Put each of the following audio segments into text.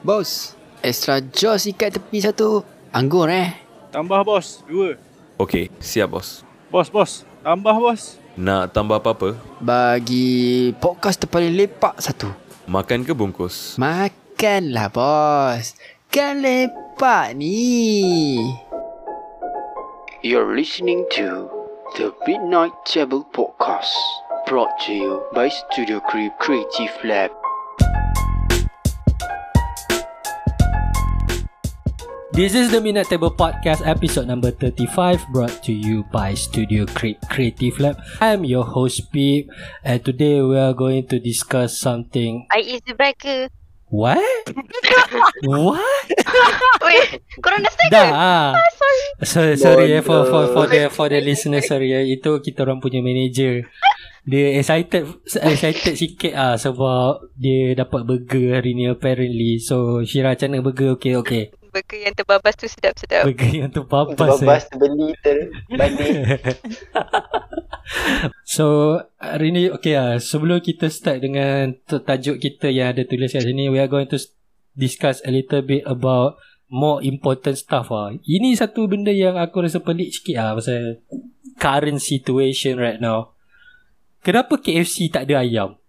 Bos, extra jos ikat tepi satu. Anggur eh. Tambah bos, dua. Okey, siap bos. Bos, bos. Tambah bos. Nak tambah apa-apa? Bagi podcast terpaling lepak satu. Makan ke bungkus? Makanlah bos. Kan lepak ni. You're listening to the Midnight Table Podcast. Brought to you by Studio Creep Creative Lab. This is the Midnight Table Podcast episode number 35 brought to you by Studio Creep Creative Lab. I'm your host Pete and today we are going to discuss something. I is the breaker. What? What? Wait, korang dah start Dah. ke? ah. Sorry. Sorry, sorry eh, for for for the for the listener sorry eh. Itu kita orang punya manager. Dia excited excited sikit ah sebab dia dapat burger hari ni apparently. So Syira macam mana burger okey okey. Burger yang terbabas tu sedap-sedap. Burger yang tu babas. eh. Babas beli terbanding so hari ni okay lah sebelum kita start dengan tajuk kita yang ada tulis kat sini we are going to discuss a little bit about more important stuff lah. Ini satu benda yang aku rasa pelik sikit lah pasal current situation right now. Kenapa KFC tak ada ayam?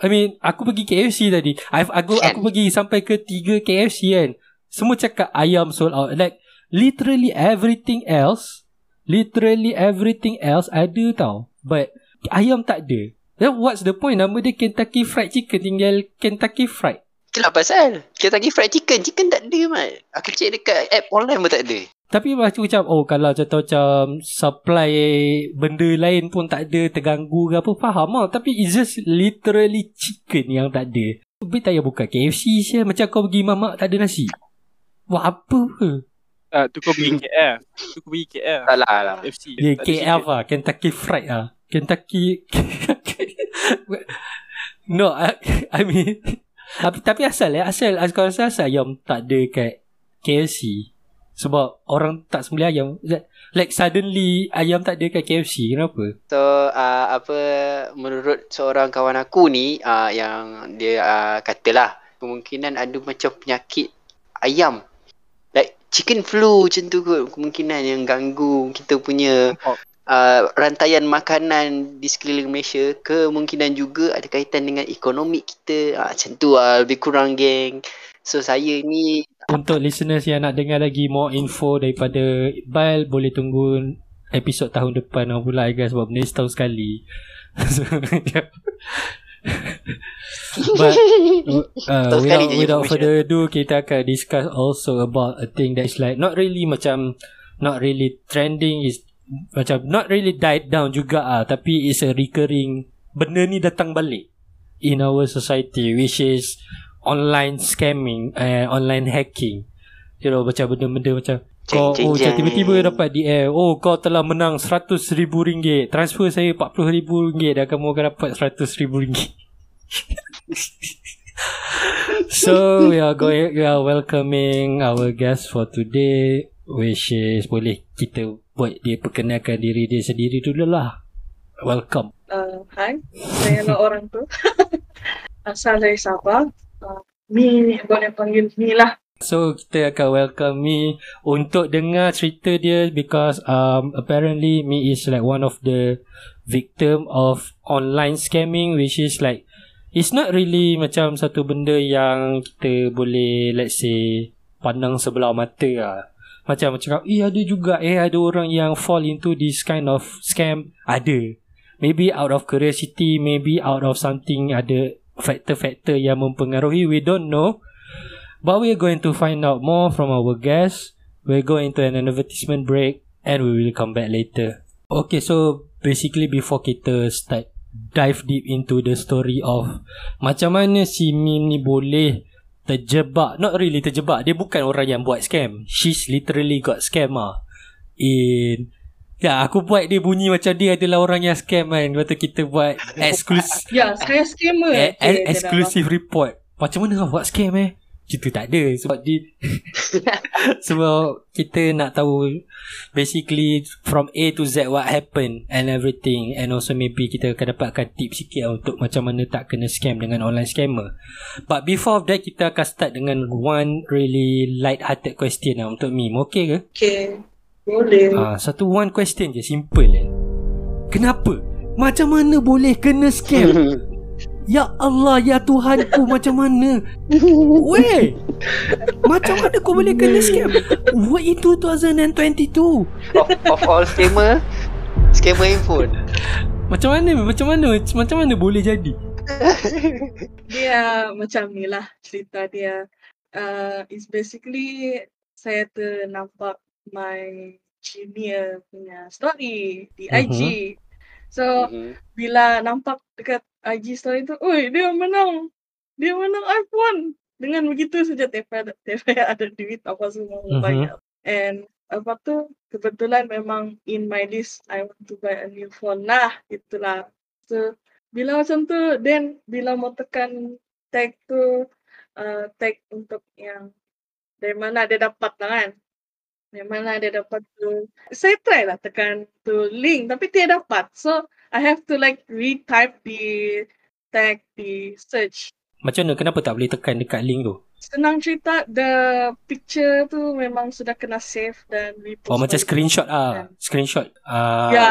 I mean, aku pergi KFC tadi. I've, aku, aku pergi sampai ke 3 KFC kan. Semua cakap ayam sold out. Like, literally everything else, literally everything else ada tau. But, ayam tak ada. Then what's the point? Nama dia Kentucky Fried Chicken. Tinggal Kentucky Fried. Itulah pasal lagi fried chicken Chicken tak ada mat Aku cek dekat app online pun tak ada Tapi macam oh kalau contoh macam supply benda lain pun tak ada terganggu ke apa faham lah tapi it's just literally chicken yang tak ada. Tapi tak payah buka KFC je macam kau pergi mamak tak ada nasi. Buat apa ke? Ah, tu kau pergi KL. Tu kau pergi KL. Salah lah FC. Dia Tak ada KL lah Kentucky Fried lah Kentucky No I, I mean tapi, tapi asal ya Asal Kau rasa asal ayam tak ada kat KFC Sebab orang tak sembelih ayam Like suddenly Ayam tak ada kat KFC Kenapa? So uh, apa Menurut seorang kawan aku ni uh, Yang dia uh, katalah Kemungkinan ada macam penyakit Ayam chicken flu macam tu kot. Kemungkinan yang ganggu Kita punya Oh. uh, Rantaian makanan Di sekeliling Malaysia. Kemungkinan juga Ada kaitan dengan ekonomi kita. Uh, Macam tu lah. Lebih kurang geng. So saya ni Untuk listeners yang nak dengar lagi More info daripada Iqbal Boleh tunggu Episod tahun depan Apa pula guys Sebab benda ni setahun sekali. So, But uh, without, without further ado Kita akan discuss also About a thing that's like Not really macam Not really trending is Macam not really died down juga ah, Tapi it's a recurring Benda ni datang balik In our society Which is Online scamming uh, Online hacking. You know macam benda-benda macam kau Jeng, oh, jeng. tiba-tiba dapat DM Oh kau telah menang RM100,000 Transfer saya RM40,000 Dan kamu akan dapat RM100,000 So we are going We are welcoming Our guest for today Which is Boleh kita Buat dia perkenalkan diri dia sendiri dulu lah Welcome Uh, hai, saya lah orang tu. Asal dari Sabah. Uh, Mi, boleh panggil Mi lah. So kita akan welcome Mi Untuk dengar cerita dia Because um, apparently Mi is like one of the Victim of online scamming Which is like It's not really macam satu benda yang Kita boleh let's say Pandang sebelah mata lah. Macam cakap Eh ada juga Eh ada orang yang fall into this kind of scam. Ada. Maybe out of curiosity Maybe out of something Ada faktor-faktor yang mempengaruhi. We don't know But we are going to find out more from our guests. We're going to an advertisement break and we will come back later. Okay, so basically before kita start dive deep into the story of macam mana si Mim ni boleh terjebak, not really terjebak, dia bukan orang yang buat scam. She's literally got scam ah. In Ya, aku buat dia bunyi macam dia adalah orang yang scam kan. Lepas tu kita buat exclusive Ya, saya scammer. Eh, Okay, exclusive report. Macam mana kau buat scam eh? Itu tak ada sebab di sebab kita nak tahu basically from A to Z what happen and everything and also maybe kita akan dapatkan tips sikit lah untuk macam mana tak kena scam dengan online scammer. But before that kita akan start dengan one really light hearted question lah untuk meme. Okay ke? Okay. Boleh. Ah, satu one question je simple eh. Kenapa? Macam mana boleh kena scam? Ya Allah, ya Tuhanku, macam mana? Weh! Macam mana kau boleh kena scam? Wait, in 2022. of, of all scammer, scammer handphone. Macam mana? Macam mana? Macam mana boleh jadi? Dia macam ni lah cerita dia. Uh, it's basically saya ternampak my junior punya story di Mhm. IG. So, Mhm. bila nampak dekat IG story tu, oi dia menang. Dia menang iPhone. Dengan begitu saja TP ada, TP ada duit apa semua Mhm. banyak. And apa tu kebetulan memang in my list I want to buy a new phone lah itulah. So bila macam tu then bila mau tekan tag tu uh, tag untuk yang dari mana dia dapat lah kan. Dari mana dia dapat tu. Saya try lah tekan tu link tapi tidak dapat. So I have to like retype the tag di search. Macam mana? Kenapa tak boleh tekan dekat link tu? Senang cerita the picture tu memang sudah kena save dan repost. Oh, macam screenshot ah. Screenshot. Ah. Ya,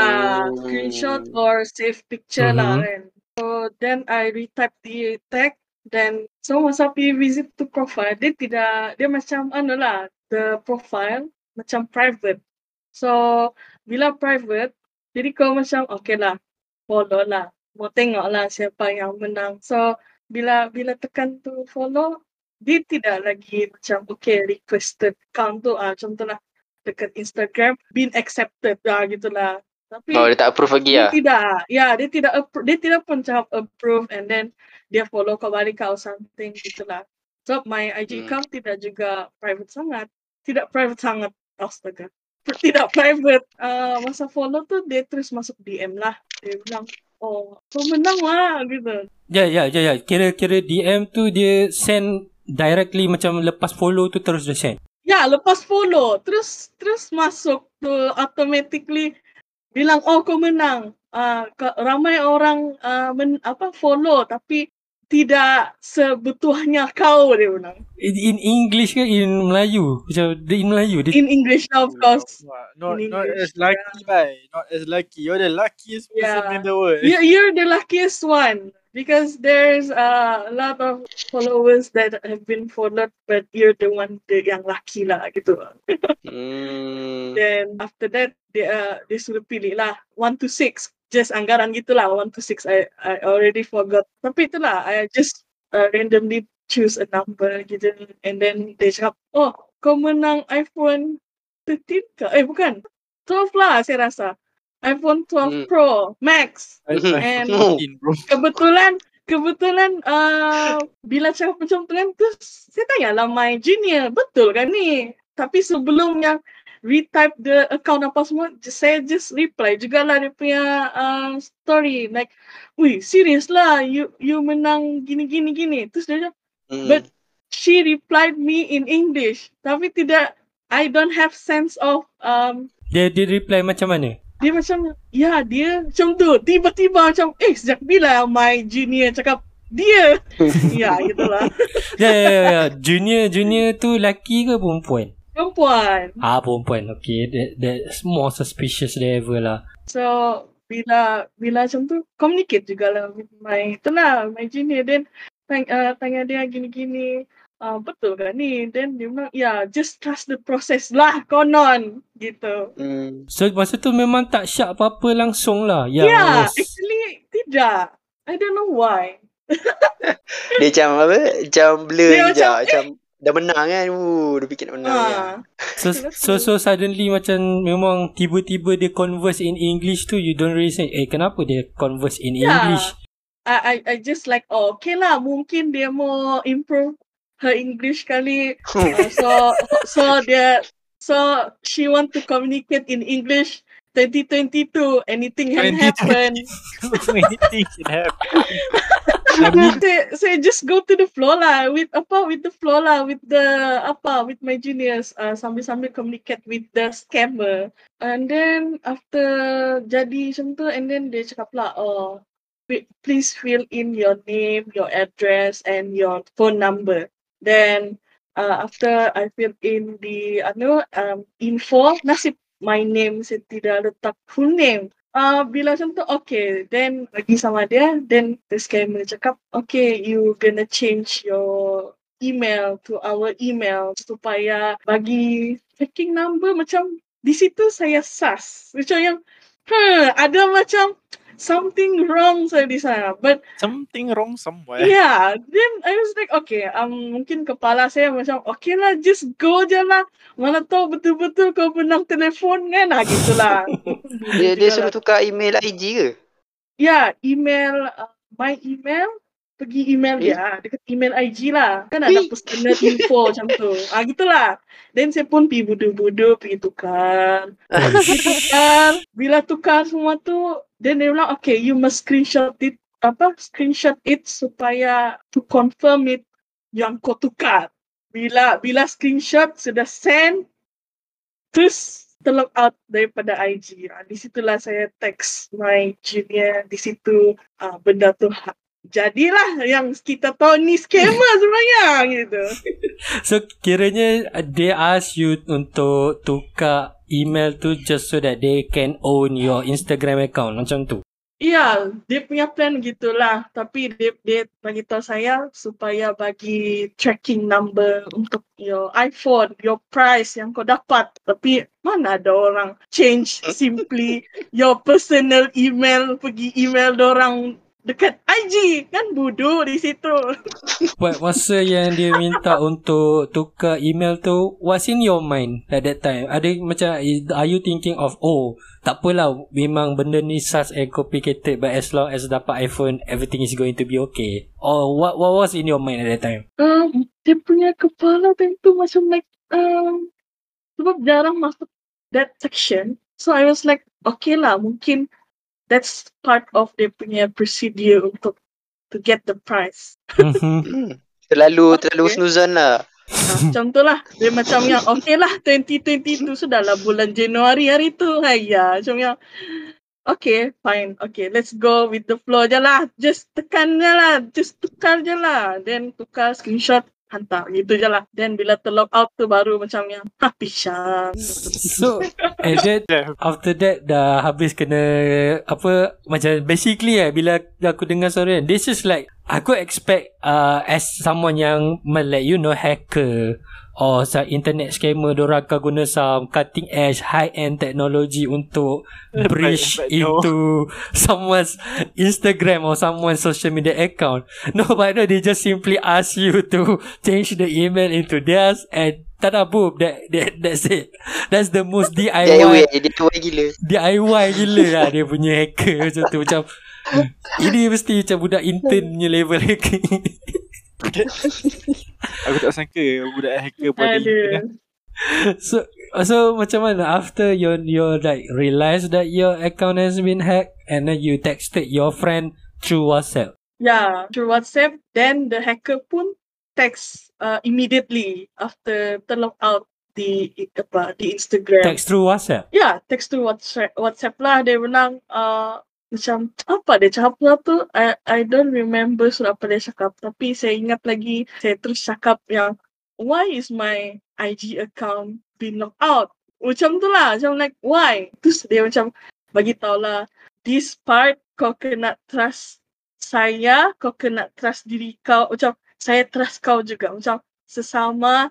Oh. screenshot or save picture lah Mhm. kan. So then I retype the tag then so masa pergi visit to profile dia tidak dia macam anu lah the profile macam private. So bila private jadi kau macam okay lah follow lah. Mau tengok lah siapa yang menang. So bila bila tekan tu follow dia tidak lagi macam okay requested account tu ah contohlah dekat Instagram been accepted lah gitulah. Tapi Oh, dia tak approve lagi dia lah. tidak. Ya, dia tidak appro- dia tidak pun cakap approve and then dia follow kau balik kau something gitulah. So my IG Hmm. account tidak juga private sangat. Tidak private sangat. Astaga. Tidak private. Uh, masa follow tu dia terus masuk DM lah. Dia bilang, oh kau menang lah gitu. Ya, ya, ya, ya. Kira-kira DM tu dia send directly macam lepas follow tu terus dia send. Ya, lepas follow terus terus masuk tu automatically bilang oh kau menang. Uh, ramai orang uh, men, apa follow tapi tidak sebutuhnya kau dia bilang. In, in English ke in Melayu? Macam dia in Melayu dia In English lah of course. Not, In not English, as lucky, bye. Not as lucky. You're the luckiest person Yeah. in the world. You, you're the luckiest one because there's uh, a lot of followers that have been followed but you're the one that yang lucky lah gitu. Hmm. Then after that dia uh, dia suruh pilih lah 1 to 6 just anggaran gitulah 1 to 6 I I already forgot. Tapi itulah I just uh, randomly choose a number gitu and then dia cakap oh kau menang iPhone 13 ke? Eh bukan 12 lah saya rasa. iPhone 12 Hmm. Pro Max. iPhone And- 14, bro. Kebetulan kebetulan uh, bila cakap macam tu kan terus saya tanya lah my junior betul kan ni tapi sebelum yang retype the account apa semua j- saya just reply jugalah dia punya uh, story like wih serious lah you you menang gini gini gini terus dia cakap Hmm. but she replied me in English tapi tidak I don't have sense of um, dia dia reply macam mana? dia macam ya dia macam tu tiba-tiba macam eh sejak bila my junior cakap dia ya gitulah Ya, ya, ya, ya. Junior junior tu lelaki ke perempuan? Perempuan Ah, perempuan. Okay, that that's more suspicious than ever lah. so bila bila macam tu communicate jugalah with my itulah my junior then tanya, uh, tanya dia gini-gini uh, betul kan ni then dia bilang ya just trust the process lah konon gitu Hmm. So masa tu memang tak syak apa-apa langsung lah. Ya, yeah, was- actually tidak I don't know why Dia macam apa? Macam blur Dia je. macam, Macam, dah menang kan. Uh, dia fikir nak menang kan. ah So, so so suddenly macam memang tiba-tiba dia converse in English tu you don't really say eh kenapa dia converse in Yeah. English? I, I I just like oh okay lah mungkin dia mau improve her English kali uh, so so dia so she want to communicate in English 2022 anything can 2022. happen Anything can happen. Saya, saya just go to the floor lah with apa with the floor lah with the apa with my juniors uh, sambil-sambil communicate with the scammer. And then after jadi macam tu and then dia cakap lah oh please fill in your name your address and your phone number. Then uh, after I fill in the ano um, info nasib my name saya tidak letak full name Uh, bila macam tu, okay. Then, lagi sama dia. Then, the scammer cakap, okay, you gonna change your email to our email supaya bagi tracking number macam di situ saya sus. Macam yang, hmm, ada macam something wrong saya di sana. But Something wrong somewhere. Yeah, then I was like, okay, um, mungkin kepala saya macam, okay lah, just go je lah. Mana tahu betul-betul kau menang telefon kan, ah, gitulah. Dia, dia suruh tukar email IG ke? Ya, email, uh, my email, pergi email Eh? dia, dekat email IG lah. Kan ada personal info macam tu. Ah, gitulah. Then saya pun pergi budu-budu, pergi tukar. Pergi tukar. Bila tukar semua tu, then dia bilang, okay, you must screenshot it, apa, screenshot it supaya to confirm it yang kau tukar. Bila bila screenshot sudah send, terus terlog out daripada IG. Ah, di situlah saya text my junior di situ ah, benda tu jadilah yang kita tahu ni scammer sebenarnya gitu. So kiranya uh, they ask you untuk tukar email tu just so that they can own your Instagram account macam tu. Iya, dia punya plan gitulah. Tapi dia dia bagi tahu saya supaya bagi tracking number untuk your iPhone, your price yang kau dapat. Tapi mana ada orang change simply your personal email pergi email orang dekat IG kan bodoh di situ. Buat masa yang dia minta untuk tukar email tu, what's in your mind at that time? Ada macam, are you thinking of, oh, tak apalah, memang benda ni sus and complicated but as long as dapat iPhone, everything is going to be okay. Or what what was in your mind at that time? Um, dia punya kepala time tu macam like um, sebab jarang masuk that section. So I was like, okay lah, mungkin that's part of dia punya procedure untuk to get the prize. Mhm. Hmm. Terlalu terlalu Okay. snuzan lah. Ha, macam tu lah. Dia macam yang, okay lah 2020 tu sudahlah bulan Januari hari tu. Haya, macam yang, okay, fine. Okay, let's go with the flow je lah. Just tekan je lah. Just tukar je lah. Then tukar screenshot, hantar. Gitu je lah. Then bila terlog out tu baru macam yang, ha, pisang. So, and then after that dah habis kena apa macam basically eh bila aku dengar suara this is like aku expect uh, as someone yang like you know hacker or some internet scammer diorang akan guna some cutting edge high end technology untuk breach but no. into someone's Instagram or someone's social media account. No, but no, they just simply ask you to change the email into theirs and tada boom, that, that, that's it. That's the most DIY DIY DIY gila. DIY gila lah dia punya hacker macam tu macam ini mesti macam budak intern punya level hacker. Aku tak sangka budak hacker pun ada. Aduh. so so macam mana after you you like realize that your account has been hacked and then you texted your friend through WhatsApp. Yeah, through WhatsApp. Then the hacker pun text uh, immediately after terlog out di apa di Instagram. Text through WhatsApp. Ya, text tu WhatsApp, WhatsApp lah. Dia bilang uh, macam apa dia cakap lah tu. I, I don't remember surat apa dia cakap. Tapi saya ingat lagi, saya terus cakap yang why is my IG account been locked out? Macam tu lah. Macam like, why? Terus dia macam bagi lah, this part kau kena trust saya, kau kena trust diri kau. Macam saya trust kau juga. Macam sesama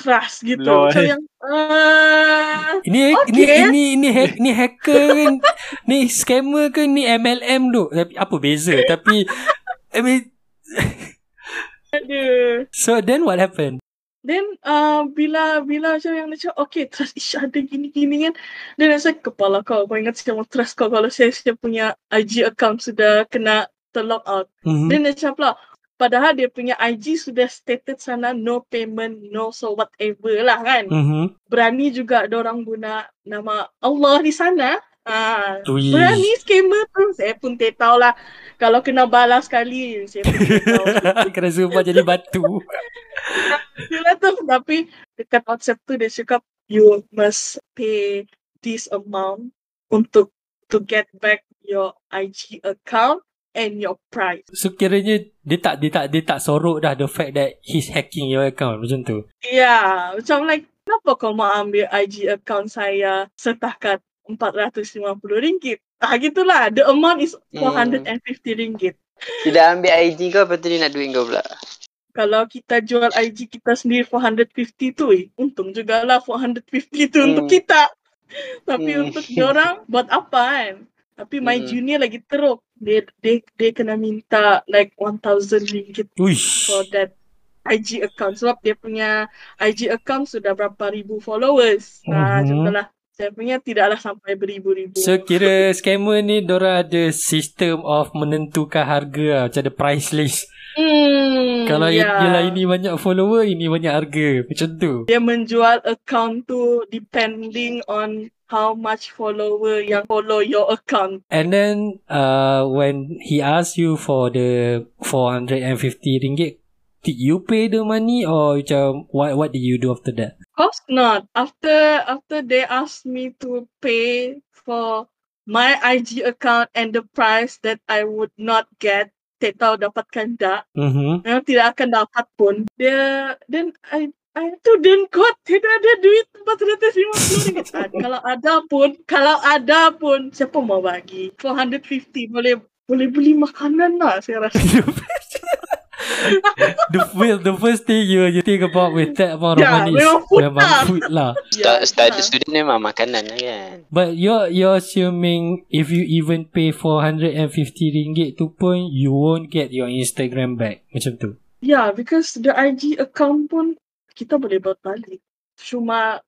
trust gitu. Lol. Macam yang, uh, Ini Okay. ini ini ini hack ni hacker kan. ni scammer ke ni MLM tu. Tapi apa beza? Tapi I mean Aduh. so then what happened? Then uh, bila bila macam yang cakap okay trust each other gini-gini kan Then saya kepala kau kau ingat saya mau trust kau kalau saya, saya punya IG account sudah kena terlog out Mhm. Then cakap lah padahal dia punya IG sudah stated sana no payment no so whatever lah kan Mhm. Berani juga orang guna nama Allah di sana Ah, Ui. berani scammer tu. Saya pun tak tahu lah. Kalau kena balas sekali, saya pun tak tahu. Kena sumpah jadi batu. Yelah tu, tapi dekat WhatsApp tu dia cakap you must pay this amount untuk to get back your IG account and your price. So kiranya dia tak dia tak dia tak sorok dah the fact that he's hacking your account macam tu. Ya, macam like kenapa kau mau ambil IG account saya setakat RM450? Ah gitulah. The amount is Hmm. RM450. Tidak ambil IG kau, lepas tu dia nak duit kau pula. Kalau kita jual IG kita sendiri 450 tu, eh, untung jugalah 450 tu Hmm. untuk kita. Tapi Hmm. untuk orang buat apa kan? Tapi my Hmm. junior lagi teruk. Dia dia dia kena minta like 1000 ringgit Uish. for that IG account sebab dia punya IG account sudah berapa ribu followers. Nah, Mhm. contohlah saya punya tidaklah sampai beribu-ribu. So kira scammer ni Diorang ada sistem of menentukan harga lah Macam ada price list hmm, Kalau yeah. ialah ini banyak follower Ini banyak harga Macam tu dia menjual account tu depending on how much follower yang follow your account. And then uh, When he asked you for the 450 ringgit Did you pay the money Or macam What, what did you do after that? Of course not. After after they asked me to pay for my IG account and the price that I would not get, tak tahu dapatkan tak. Mm-hmm. Memang tidak akan dapat pun. Dia then I I tu then kot tidak ada duit 450 ringgit. Ah, kalau ada pun, kalau ada pun siapa mau bagi? 450 boleh boleh beli makanan lah saya rasa. the, first, the first thing you, you think about with that amount of Ya, money is memang food memang lah. food lah. Start, start ah. student memang makanan lah kan. But you're you're assuming if you even pay 450 ringgit tu pun you won't get your Instagram back macam tu. Yeah, because the IG account pun kita boleh buat balik. Cuma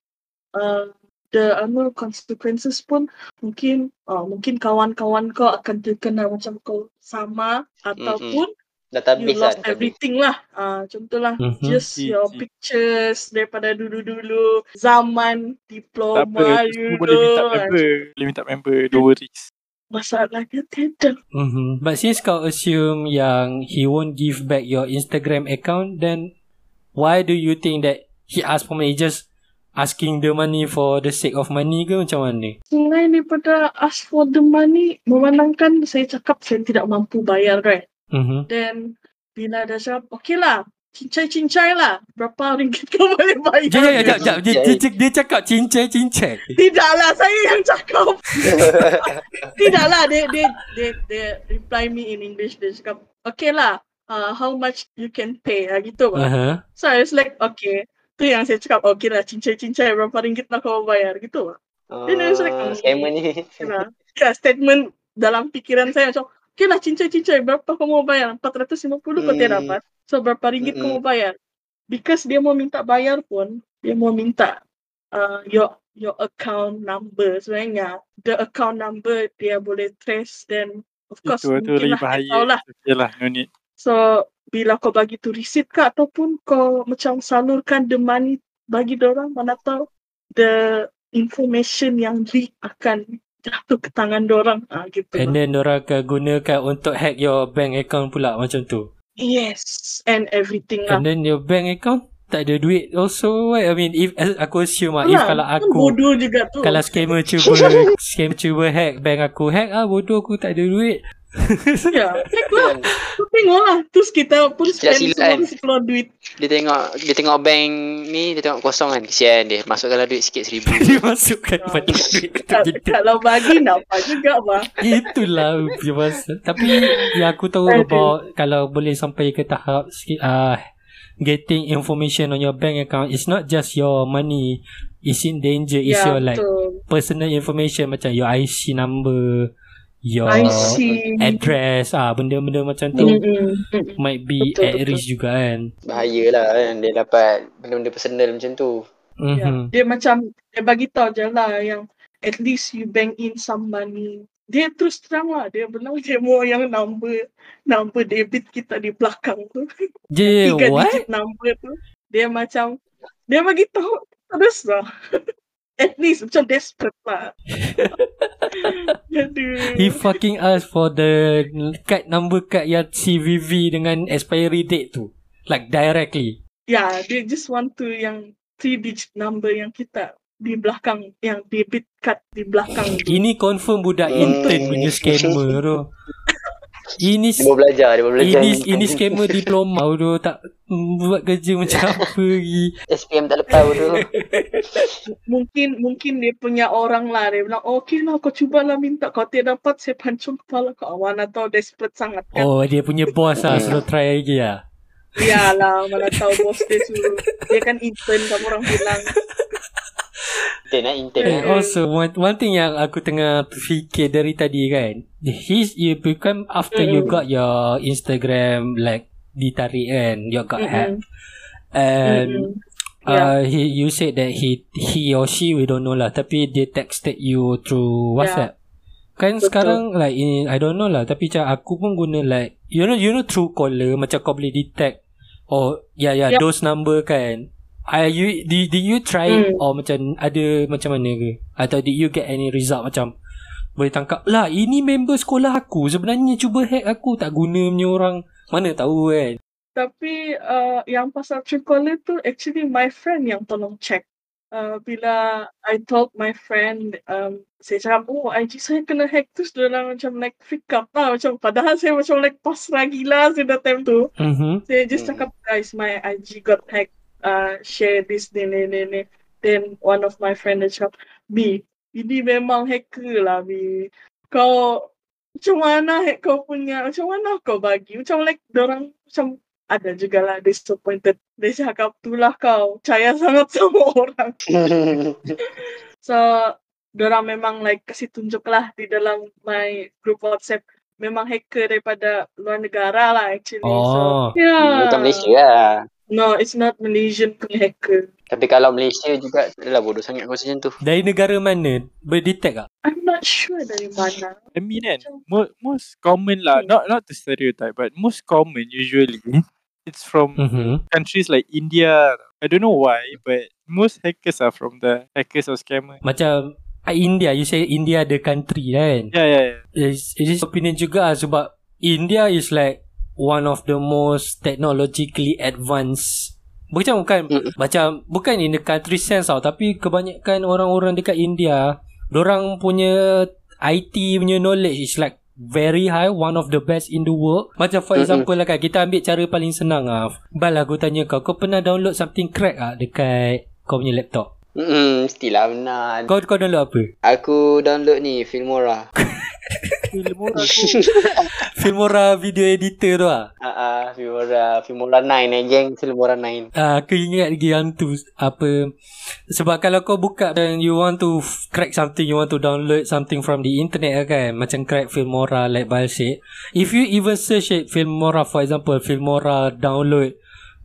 uh, the ano consequences pun mungkin uh, mungkin kawan-kawan kau akan terkena macam kau sama ataupun you Database lah. lost database. everything lah. Uh, contohlah Mhm. just Si- your pictures daripada dulu-dulu zaman Tak diploma apa, you semua boleh minta know. member. Boleh minta member, no worries. Masalahnya tidak. Mhm. But since kau assume yang he won't give back your Instagram account then why do you think that he ask for money He just asking the money for the sake of money ke macam mana? Selain daripada ask for the money, memandangkan saya cakap saya tidak mampu bayar right. Mhm. Then bila dia cakap, okay lah, cincai-cincai lah. Berapa ringgit kau boleh bayar? Jap, jap, jap, jap. Dia, dia, dia, dia cakap cincai-cincai. Tidaklah, saya yang cakap. Tidaklah, dia, dia, dia, dia reply me in English. Dia cakap, okay lah, uh, how much you can pay, lah, gitu. Uh-huh. Uh-huh. So I was like, okay. Tu yang saya cakap, okay lah, cincai-cincai, berapa ringgit nak kau bayar, gitu. Oh, Then I was like, hmm. scammer ni. Okay lah. Ya, statement dalam pikiran saya macam, okay lah, cincai-cincai, berapa kau mau bayar? 450 kau Hmm. tidak dapat. So, berapa ringgit kau Mm-mm. mau bayar? Because dia mau minta bayar pun, dia mau minta uh, your your account number. Sebenarnya, the account number dia boleh trace then of course Itu, itu lagi lah, bahaya. tahu lah. Lah, no need. So, bila kau bagi tu receipt ke ataupun kau macam salurkan the money bagi orang mana tahu the information yang leak akan jatuh ke tangan orang ah gitu. And then orang akan gunakan untuk hack your bank account pula macam tu. yes, and everything lah. And then your bank account tak ada duit also. I mean if aku assume lah, if kalau kan aku bodoh juga tu. kalau scammer cuba scam cuba hack bank aku hack ah bodoh aku tak ada duit. ya, hack lah. Tu tengoklah. Terus kita pun spend silat kan? semua keluar duit. Dia tengok dia tengok bank ni, dia tengok kosong kan. Kesian dia. Masukkanlah duit sikit seribu. Dia masukkan banyak duit untuk Ka- gitu. Kalau bagi nampak juga bah. Itulah dia masa. Tapi yang aku tahu about kalau boleh sampai ke tahap sikit ah getting information on your bank account it's not just your money is in danger it's ya, your like betul. personal information macam your IC number your address ah benda-benda macam tu. Mm-mm. might be Betul, at betul. risk juga kan Bahaya lah kan. Dia dapat benda-benda personal macam tu. Ya, mhm dia macam dia bagi tahu je lah yang at least you bank in some money. Dia terus terang lah. Dia benar dia mau yang number number debit kita di belakang tu. je Tiga what digit number tu. Dia macam dia bagi tahu terus lah. at least macam desperate lah. Aduh. He fucking ask for the card number card yang CVV dengan expiry date tu. Like directly. Yeah, they just want to yang three digit number yang kita di belakang, yang debit card di belakang. Ini confirm budak Hmm. intern punya scammer tu. Ini Dia baru belajar, dia baru belajar. ini ini scammer diploma tu tak buat kerja macam apa lagi. SPM tak lepas tu. mungkin mungkin dia punya orang lah dia bilang oh, okay lah kau cubalah minta kau tidak dapat saya pancung kepala kau mana tahu desperate sangat kan Oh dia punya boss lah suruh try lagi lah. Iyalah mana tahu bos dia suruh. Dia kan intern kamu orang bilang. Intern eh, intern And eh. also one, one thing yang aku tengah fikir dari tadi kan? His you become after you Mm-mm. got your Instagram like ditarik kan? You got hacked And Mm-mm. uh, he you said that he he or she we don't know lah. Tapi dia texted you through WhatsApp. Kan Betul. sekarang like in, I don't know lah tapi macam aku pun guna like you know you know true caller macam kau boleh detect oh yeah yeah Yup. those number kan. I you did, did you try Hmm. or macam ada macam mana ke atau did you get any result macam boleh tangkap lah ini member sekolah aku sebenarnya cuba hack aku tak guna punya orang mana tahu kan tapi uh, yang pasal Truecaller tu actually my friend yang tolong check uh, bila I told my friend um, saya cakap oh IG saya kena hack tu dia orang macam like freak up lah. Macam padahal saya macam like pasrah gila sudah time tu. Mhm Saya just cakap guys my IG got hacked. Uh, share this ni ni ni ni. Then one of my friend dia cakap B ini memang hacker lah B. Kau macam mana hack kau punya macam mana kau bagi? Macam like orang macam ada juga lah disappointed. Dia cakap tu lah kau. Percaya sangat sama orang. So orang memang like kasih tunjuk lah di dalam my group WhatsApp. Memang hacker daripada luar negara lah actually. Oh. so yeah Bukan Malaysia lah. no it's not Malaysian punya hacker. Tapi kalau Malaysia juga, adalah bodoh sangat kau macam tu. dari negara mana? Berdetect tak? I'm not sure dari mana. I mean kan, mo- most common lah, not not to stereotype, but most common usually, it's from mhm countries like India. I don't know why, but most hackers are from the hackers or scammer. Macam ah, India You say India ada country kan Yeah, yeah, yeah. It's, it is opinion juga lah sebab India is like One of the most technologically advanced Bukan bukan Mm. macam bukan in the country sense tau tapi kebanyakan orang-orang dekat India orang punya IT punya knowledge is like very high one of the best in the world. Macam for example lah kan kita ambil cara paling senang ah. Bal aku tanya kau kau pernah download something crack ah dekat kau punya laptop? Hmm, mestilah benar. kau kau download apa? Aku download ni, Filmora. Film orang tu. Filmora video editor tu ah Ah, ah, Filmora, Filmora 9 eh, geng Filmora 9. Ah, aku ingat lagi yang tu apa sebab kalau kau buka dan you want to crack something you want to download something from the internet lah kan macam crack Filmora like Bal said if you even search it Filmora for example Filmora download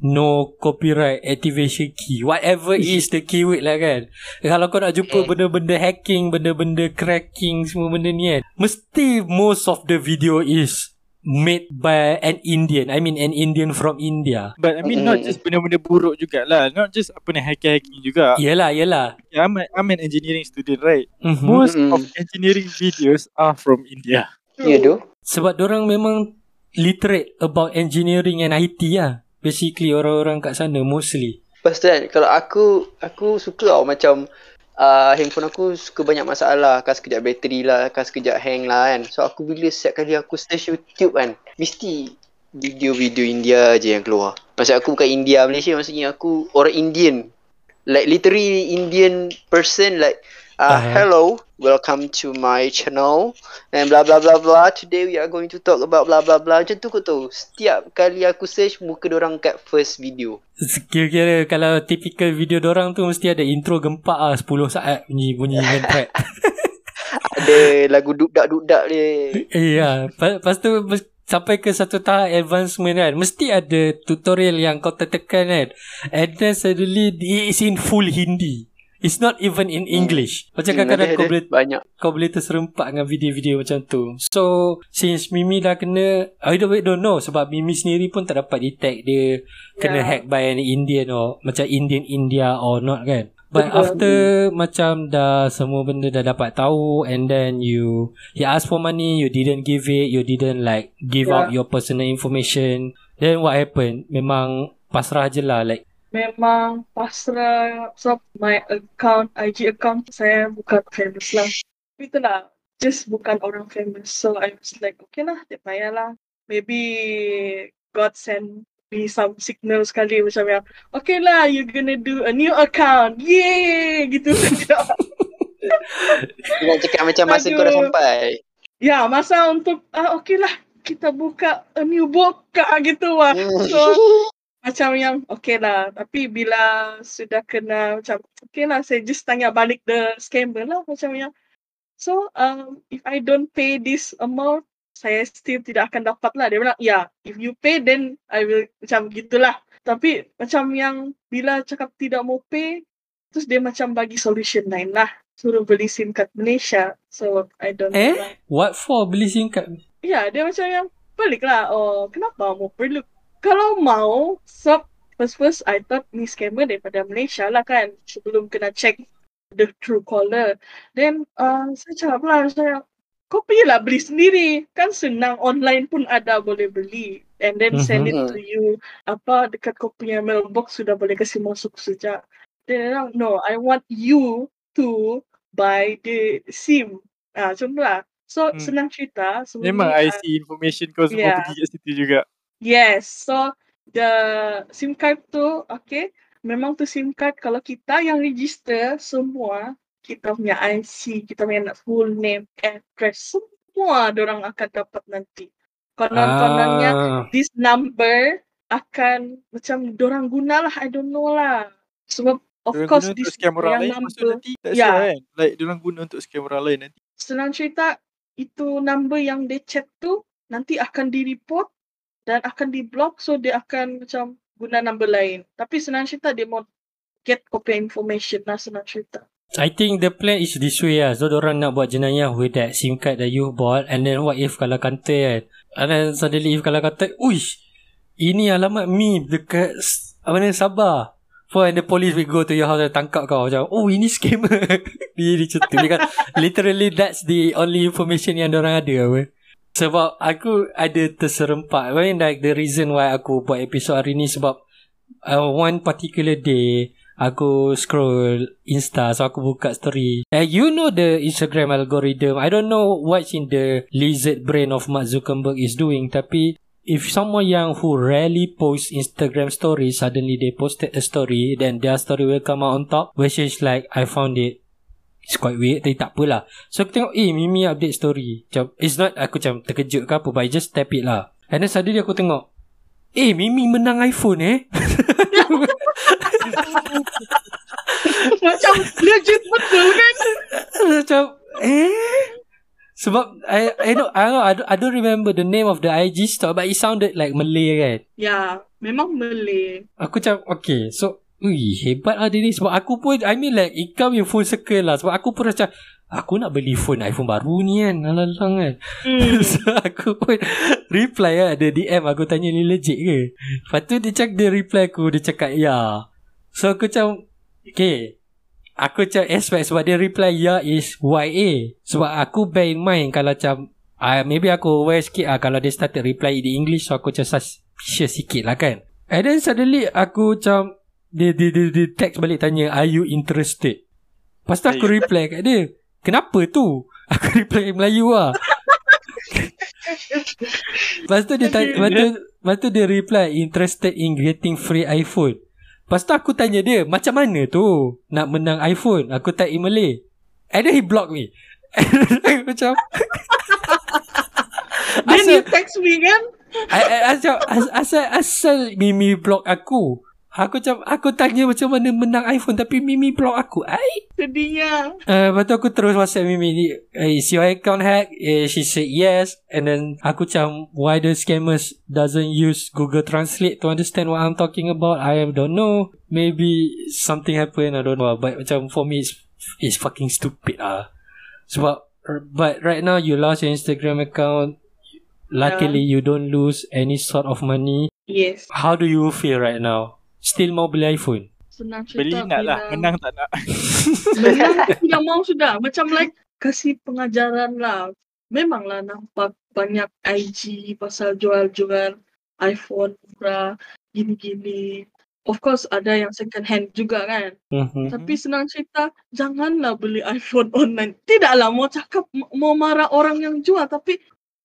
no copyright activation key whatever is the keyword lah kan kalau kau nak jumpa benda-benda hacking benda-benda cracking semua benda ni kan mesti most of the video is made by an Indian I mean an Indian from India But I mean not just benda-benda buruk jugalah. Not just apa ni hacking-hacking juga. Yelah, yelah. Yeah, I'm, a, I'm an engineering student, right? Mm-hmm. Most Mm-mm. of engineering videos are from India. Ya tu? Sebab orang memang literate about engineering and IT lah. Basically orang-orang kat sana mostly. Lepas tu kan, kalau aku, aku suka tau macam uh, handphone aku suka banyak masalah. Kan sekejap bateri lah, kan sekejap hang lah kan. So aku bila setiap kali aku search YouTube kan, mesti video-video India je yang keluar. Maksud aku bukan India Malaysia, maksudnya aku orang Indian. Like literally Indian person like uh, Ah. hello, welcome to my channel and blah blah blah blah. Today we are going to talk about blah blah blah. Macam tu kau tahu. Setiap kali aku search muka orang kat first video. Kira-kira kalau typical video orang tu mesti ada intro gempak lah 10 saat bunyi-bunyi main track. Ada lagu duk-dak-duk-dak dia. Eh, ya. Lepas, tu sampai ke satu tahap advancement kan. Mesti ada tutorial yang kau tertekan kan. And then suddenly it is in full Hindi. It's not even in English. Macam Hmm, kadang-kadang ada- kau boleh Banyak. kau boleh terserempak dengan video-video macam tu. So, since Mimi dah kena, I don't, don't know sebab Mimi sendiri pun tak dapat detect dia kena Yeah. hack by an Indian or macam Indian India or not kan. But Betul. after macam dah semua benda dah dapat tahu and then you he asked for money, you didn't give it, you didn't like give Yeah. out your personal information. Then what happened? Memang pasrah je lah like Memang pasrah so my account, IG account saya bukan famous lah. Tapi itulah, just bukan orang famous. So I was like, okay lah, tak payahlah. Maybe God send me some signal sekali macam yang, okay lah, you gonna do a new account. Yay! Gitu nak cakap macam masa kau dah Aduh. sampai. ya, masa untuk, ah okay lah, kita buka a new boka gitu lah. So, macam yang okay lah. Tapi bila sudah kena macam, okay lah, saya just tanya balik the scammer lah. Macam yang, so um, if I don't pay this amount, saya still tidak akan dapat lah. Dia bilang, ya, if you pay then I will, macam gitulah. Tapi macam yang bila cakap tidak mau pay, terus dia macam bagi solution lain lah. Suruh beli SIM card Malaysia. So, I don't Eh? know lah. what for beli SIM card? Ya, dia macam yang balik lah. Oh, kenapa mau perlu? Kalau mau, so first first I thought ni scammer daripada Malaysia lah kan. Sebelum kena check the true caller. Then uh, saya cakap lah, saya kau pergilah beli sendiri. Kan senang online pun ada boleh beli. And then send it Mhm. to you. Apa dekat kau punya mailbox sudah boleh kasih masuk saja. Then dia bilang, no, I want you to buy the SIM. Ah, macam tu lah. So, Hmm. senang cerita. Memang IC information kau semua Yeah. pergi kat situ juga. Yes. So the SIM card tu, okay, memang tu SIM card kalau kita yang register semua, kita punya IC, kita punya full name, address, semua orang akan dapat nanti. Konon-kononnya Ah, this number akan macam dorang guna lah, I don't know lah. Sebab of Diorang course this scam orang yang lain number, nanti tak Ya. sure kan Like diorang guna untuk scam orang lain nanti senang cerita itu number yang dia chat tu nanti akan di-report dan akan di-block so dia akan macam guna number lain. Tapi senang cerita dia mau get copy information lah senang cerita. I think the plan is this way lah. So, orang nak buat jenayah with that SIM card that you bought. And then what if kalau kata kan. And then suddenly if kalau kata, Uish, ini alamat mi dekat apa ni Sabah. For and the police will go to your house and tangkap kau. Macam, oh ini scammer. dia dia tu. Dia kan, literally that's the only information yang orang ada. Apa. Sebab aku ada terserempak. I mean like the reason why aku buat episod hari ni sebab uh, one particular day aku scroll Insta so aku buka story. Uh, you know the Instagram algorithm. I don't know what's in the lizard brain of Mark Zuckerberg is doing tapi if someone yang who rarely post Instagram stories suddenly they posted a story then their story will come out on top which is like I found it It's quite weird. Tapi tak apalah. So aku tengok Eh Mimi update story. Macam It's not aku macam terkejut ke apa But I just tap it lah. And then suddenly aku tengok Eh Mimi menang iPhone eh? Macam legit betul kan? Macam Eh? Sebab I I don't I don't, I don't, I don't remember the name of the IG store But it sounded like Malay kan? Ya, memang Malay. Aku macam Okay so Ui hebat lah dia ni. Sebab aku pun I mean like It come in full circle lah. Sebab aku pun macam Aku nak beli phone iPhone baru ni kan. Alang-alang kan. Hmm. So aku pun reply lah. Ada DM aku tanya ni legit ke? Lepas tu dia cakap Dia reply aku. Dia cakap ya. So aku macam Okay. Aku macam expect Sebab dia reply ya is YA Sebab aku bear in mind Kalau macam uh, Maybe aku aware sikit lah Kalau dia started reply di English. So aku macam suspicious sikit lah kan. And then suddenly Aku macam Dia, dia, dia, dia text balik tanya Are you interested? Lepas tu aku reply kat dia Kenapa tu? Aku reply Melayu lah. Lepas tu dia tanya, lepas, tu, lepas tu dia reply Interested in getting free iPhone. Lepas tu aku tanya dia Macam mana tu Nak menang iPhone? Aku type in Malay. And then he block me. Macam Then asal, you text me kan? I- I- asal, asal, asal Mimi block aku Aku macam Aku tanya macam mana menang iPhone Tapi Mimi block aku Ai Sedihnya. Uh, lepas tu aku terus whatsapp Mimi ni Is your account hack? Eh, she said yes And then aku macam Why the scammers doesn't use Google Translate To understand what I'm talking about I don't know Maybe something happened I don't know But macam for me It's, it's fucking stupid ah. Sebab But right now You lost your Instagram account Luckily you don't lose Any sort of money Yes. How do you feel right now? Still mau beli iPhone? senang Beli cerita nak lah. bila- Menang tak nak. Menang tidak mau sudah. Macam like kasih pengajaran lah. Memanglah nampak banyak IG pasal jual-jual iPhone murah, gini-gini. Of course ada yang second hand juga kan. Mhm. Tapi senang cerita, janganlah beli iPhone online. Tidaklah mau cakap, mau marah orang yang jual. Tapi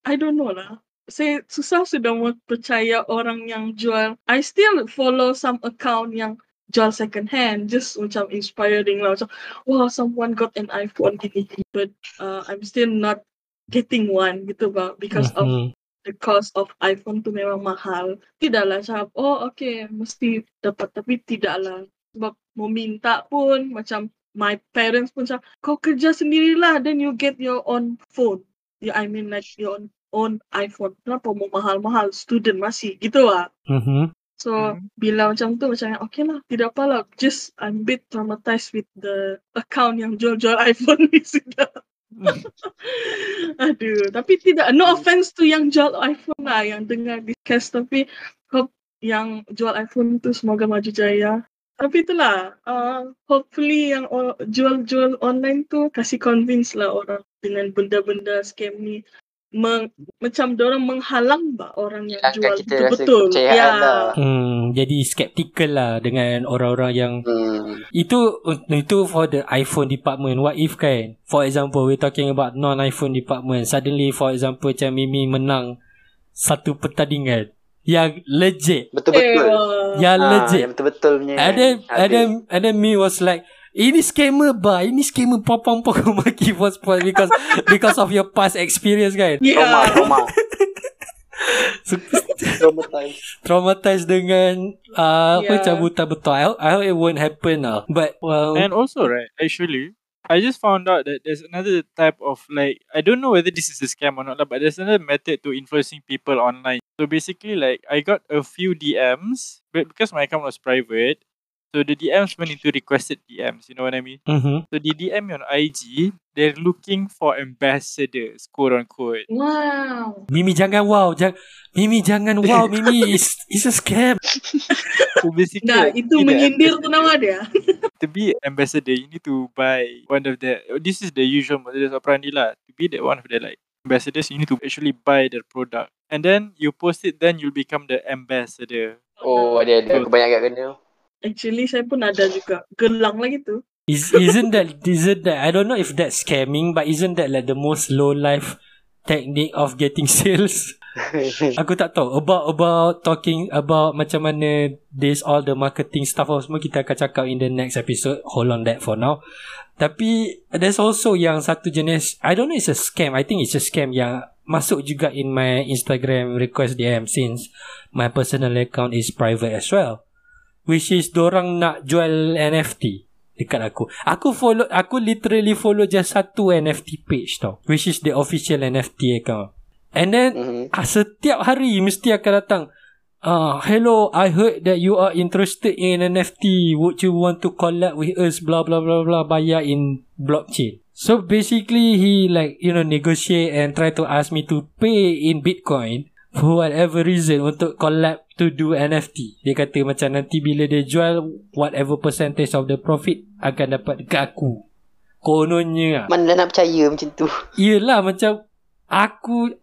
I don't know lah. Saya susah sudah mau percaya orang yang jual. I still follow some account yang jual second hand. Just macam inspiring lah. Macam, wow, someone got an iPhone gini. But uh, I'm still not getting one gitu bang. Because of Mhm. the cost of iPhone tu memang mahal. Tidaklah cakap, oh okay, mesti dapat. Tapi tidaklah. Sebab mau minta pun macam my parents pun cakap, kau kerja sendirilah then you get your own phone. Yeah, I mean like your own, own iPhone. Kenapa mau mahal-mahal? Student masih. Gitu lah. Mhm. So, Mhm. bila macam tu macam, okay lah, tidak apalah. Just I'm a bit traumatized with the account yang jual-jual iPhone ni sudah. Aduh, tapi tidak, no offense to yang jual iPhone lah, yang dengar podcast, tapi hope yang jual iPhone tu semoga maju jaya. Tapi itulah, uh, hopefully yang o- jual-jual online tu kasih convince lah orang dengan benda-benda scam ni. Meng, macam orang menghalang bah orang yang Hilangkan jual kita betul-betul. kepercayaan Ya. lah. Hmm, jadi skeptical lah dengan orang-orang yang Hmm. itu itu for the iPhone department. What if kan? For example, we talking about non-iPhone department. Suddenly, for example, macam Mimi menang satu pertandingan yang legit. Betul-betul. Eh. Yang Ah, legit. Yang betul-betul punya. And then, ada. and then, and then me was like, ini scammer ba, ini scammer popong popong maki for sport because because of your past experience kan. Trauma, Yeah. trauma. So, Traumatized. traumatized dengan uh, apa Yeah. cabutan betul. I hope, I hope it won't happen lah. But well, And also, right, actually, I just found out that there's another type of like I don't know whether this is a scam or not, lah, but there's another method to influencing people online. So basically, like I got a few DMs, but because my account was private, so the DMs went into requested DMs. You know what I mean? mhm. So the DM on IG, they're looking for ambassadors, quote unquote. Wow. Mimi jangan wow, jangan Mimi jangan wow, Mimi is is a scam. So basically, Nah, itu menyindir tu nama dia. To be ambassador, you need to buy one of the. This is the usual modus operandi lah. To be that one of the like ambassadors, you need to actually buy their product, and then you post it. Then you'll become the ambassador. Oh, ada ada kebanyakan kena. Actually, saya pun ada juga. Gelang lah gitu. Is isn't that isn't that I don't know if that's scamming, but isn't that like the most low life technique of getting sales? Aku tak tahu about about talking about macam mana this all the marketing stuff apa semua kita akan cakap in the next episode. Hold on that for now. Tapi there's also yang satu jenis I don't know it's a scam. I think it's a scam yang masuk juga in my Instagram request DM since my personal account is private as well. Which is dorang nak jual NFT dekat aku. Aku follow aku literally follow just satu NFT page tau. Which is the official NFT account. And then Mhm. Ah, setiap hari mesti akan datang. Ah, hello, I heard that you are interested in NFT. Would you want to collab with us? Blah blah blah blah. Bayar in blockchain. So basically, he like you know negotiate and try to ask me to pay in Bitcoin for whatever reason untuk collab to do NFT. Dia kata macam nanti bila dia jual whatever percentage of the profit akan dapat dekat aku. Kononnya lah. Mana nak percaya macam tu. Yelah macam aku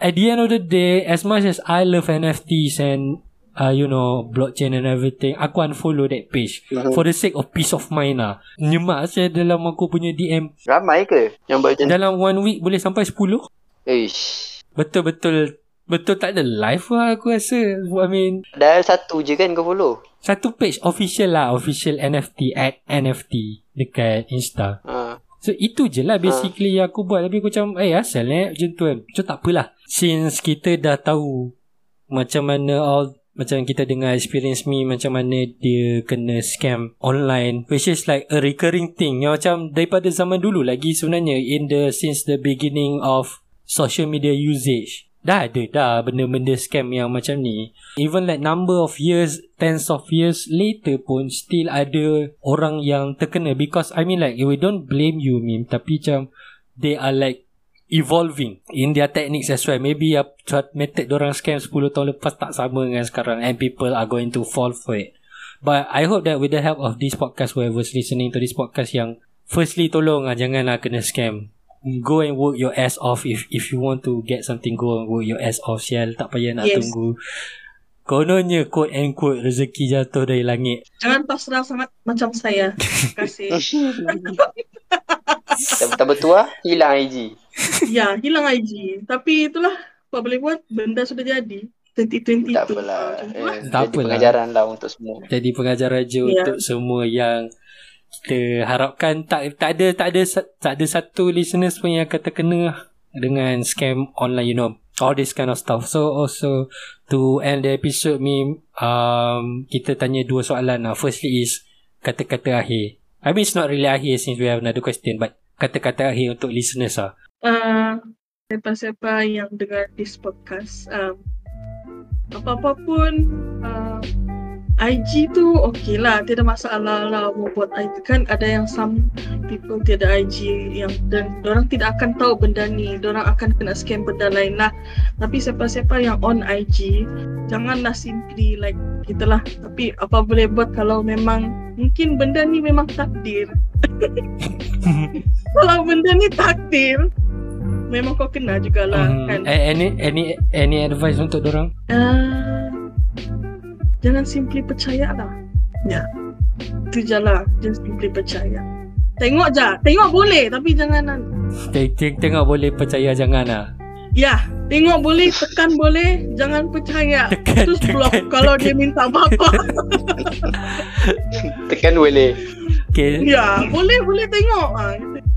at the end of the day as much as I love NFTs and uh, you know blockchain and everything aku unfollow that page Mhm. for the sake of peace of mind lah nyemak saya dalam aku punya DM Ramai ke yang buat dalam one week boleh sampai 10 Ish. betul-betul betul tak ada live lah aku rasa I mean. Dah satu je kan kau follow. satu page official lah official NFT at NFT dekat Insta. Ha. So itu je lah basically yang aku buat. Tapi aku macam Eh asal eh macam tu kan? Macam tak apalah. Since kita dah tahu Macam mana all Macam kita dengar experience me Macam mana dia kena scam online Which is like a recurring thing. Yang macam daripada zaman dulu lagi sebenarnya In the Since the beginning of Social media usage Dah ada dah benda-benda scam yang macam ni. Even like number of years Tens of years later pun Still ada orang yang terkena. Because I mean like We don't blame you Mim. Tapi macam They are like Evolving In their techniques as well. Maybe uh, method orang scam 10 tahun lepas Tak sama dengan sekarang And people are going to fall for it. But I hope that with the help of this podcast, whoever's listening to this podcast yang firstly tolong ah janganlah kena scam. Go and work your ass off if if you want to get something go and work your ass off sial tak payah nak Yes. tunggu kononnya quote and quote rezeki jatuh dari langit Jangan pasrah sangat macam saya. Terima kasih. Tak, tak bertuah, hilang IG. ya, hilang IG. Tapi itulah, apa boleh buat, benda sudah jadi. 2020 Tak tu. apalah. Ah, lah. Eh, Tak jadi apalah. pengajaran lah untuk semua. jadi pengajar raja Ya. untuk semua yang kita harapkan tak tak ada tak ada tak ada satu listeners pun yang akan terkena dengan scam online you know. All this kind of stuff. So also to end the episode me um kita tanya dua soalan lah. Firstly is kata-kata akhir. I mean it's not really akhir since we have another question but kata-kata akhir untuk listeners lah. Ah, siapa-siapa yang dengar this podcast, um, apa-apa pun, uh, IG tu okey lah, tiada masalah lah mau buat IG kan ada yang some people tiada IG yang dan orang tidak akan tahu benda ni, orang akan kena scam benda lain lah. Tapi siapa-siapa yang on IG, janganlah simply like gitulah. Tapi apa boleh buat kalau memang mungkin benda ni memang takdir. kalau benda ni takdir, memang kau kena jugalah Hmm, kan. a- any any any advice untuk orang Uh, jangan simply percaya lah. Ya. Itu je lah. Jangan simply percaya. Tengok je. Tengok boleh tapi jangan anu. tengok boleh percaya jangan lah Ya, tengok boleh, tekan boleh, jangan percaya. Tekan, Terus block tekan, kalau dia minta apa-apa. Tekan boleh. okay ya, boleh, boleh tengok. Ha,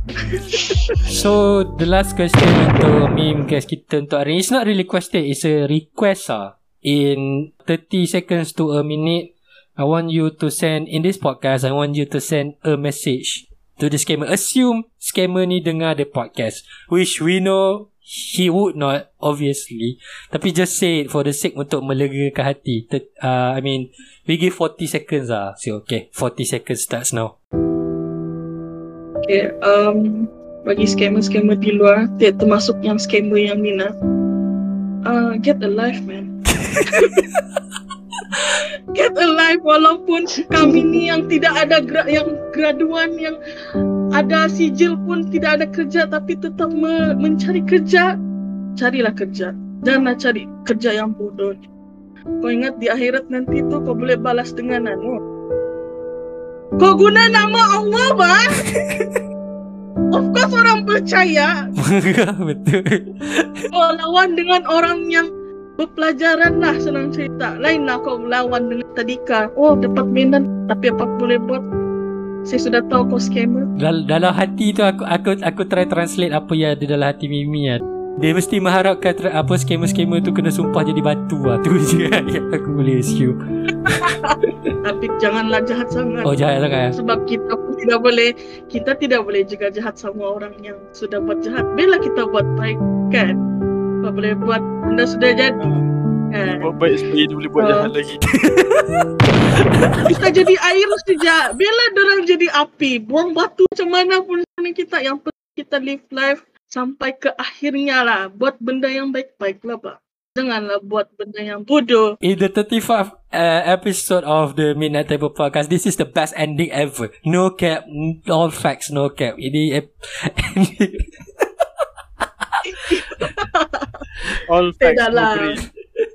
So the last question untuk meme guest kita untuk hari ni It's not really question It's a request ah. In 30 seconds to a minute I want you to send In this podcast I want you to send a message To the scammer Assume scammer ni dengar the podcast Which we know He would not Obviously Tapi just say it For the sake untuk melegakan hati uh, I mean We give 40 seconds ah. So okay 40 seconds starts now Okay, um, bagi scammer-scammer di luar, termasuk yang scammer yang Mina. Uh, get a life, man. Get a life walaupun kami ni yang tidak ada gra- yang graduan yang ada sijil pun tidak ada kerja tapi tetap me- mencari kerja. Carilah kerja. Janganlah cari kerja yang bodoh. Kau ingat di akhirat nanti tu kau boleh balas dengan anu? Kau guna nama Allah bah of course orang percaya. Betul. Kau lawan dengan orang yang berpelajaran lah senang cerita lain lah kau lawan dengan tadika oh dapat mainan tapi apa boleh buat saya sudah tahu kau scammer Dal- dalam hati tu aku aku aku try translate apa yang ada dalam hati Mimi kan. Dia mesti mengharapkan tra- apa scammer-scammer tu kena sumpah jadi batu lah. Tu je yang aku boleh assume. tapi janganlah jahat sangat Oh jahat sangat. sebab kita pun tidak boleh kita tidak boleh juga jahat sama orang yang sudah buat jahat bila kita buat baik kan apa boleh buat benda sudah jadi kan Buat baik sekali dia boleh buat Ah. jahat lagi. kita jadi air saja bila orang jadi api buang batu macam mana pun kita yang penting kita live life sampai ke akhirnya lah buat benda yang baik-baik lah pak janganlah buat benda yang bodoh In the 35th uh, episode of the Midnight Table Podcast, this is the best ending ever. No cap, n- all facts, no cap. Ini ep- All facts Tidak no lah. brain.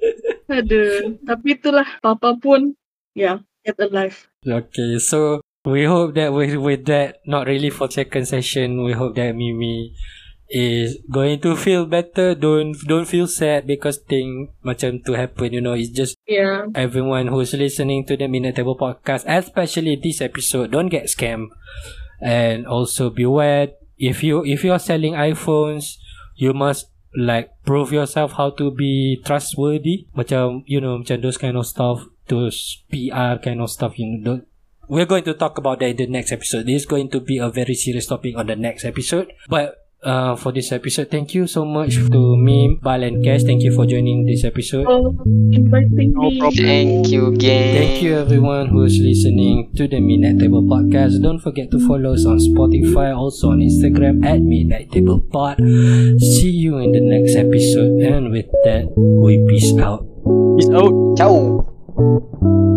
Aduh, tapi itulah apa pun ya get a life Okay, so we hope that with with that not really for second session, we hope that Mimi is going to feel better. Don't don't feel sad because thing macam to happen. You know, it's just ya everyone who's listening to the Minute Table podcast, especially this episode, don't get scammed. And also beware if you if you're selling iPhones, you must like prove yourself how to be trustworthy. Macam you know, macam those kind of stuff, those PR kind of stuff. You know, we're going to talk about that in the next episode. This is going to be a very serious topic on the next episode. But uh, for this episode, thank you so much to me, Bal and Cash. Thank you for joining this episode. inviting No me problem. Thank you, gang. Thank you everyone who's listening to the Midnight Table Podcast. Don't forget to follow us on Spotify, also on Instagram at Midnight Table Pod. See you in the next episode. And with that, we peace out. Peace out. Ciao.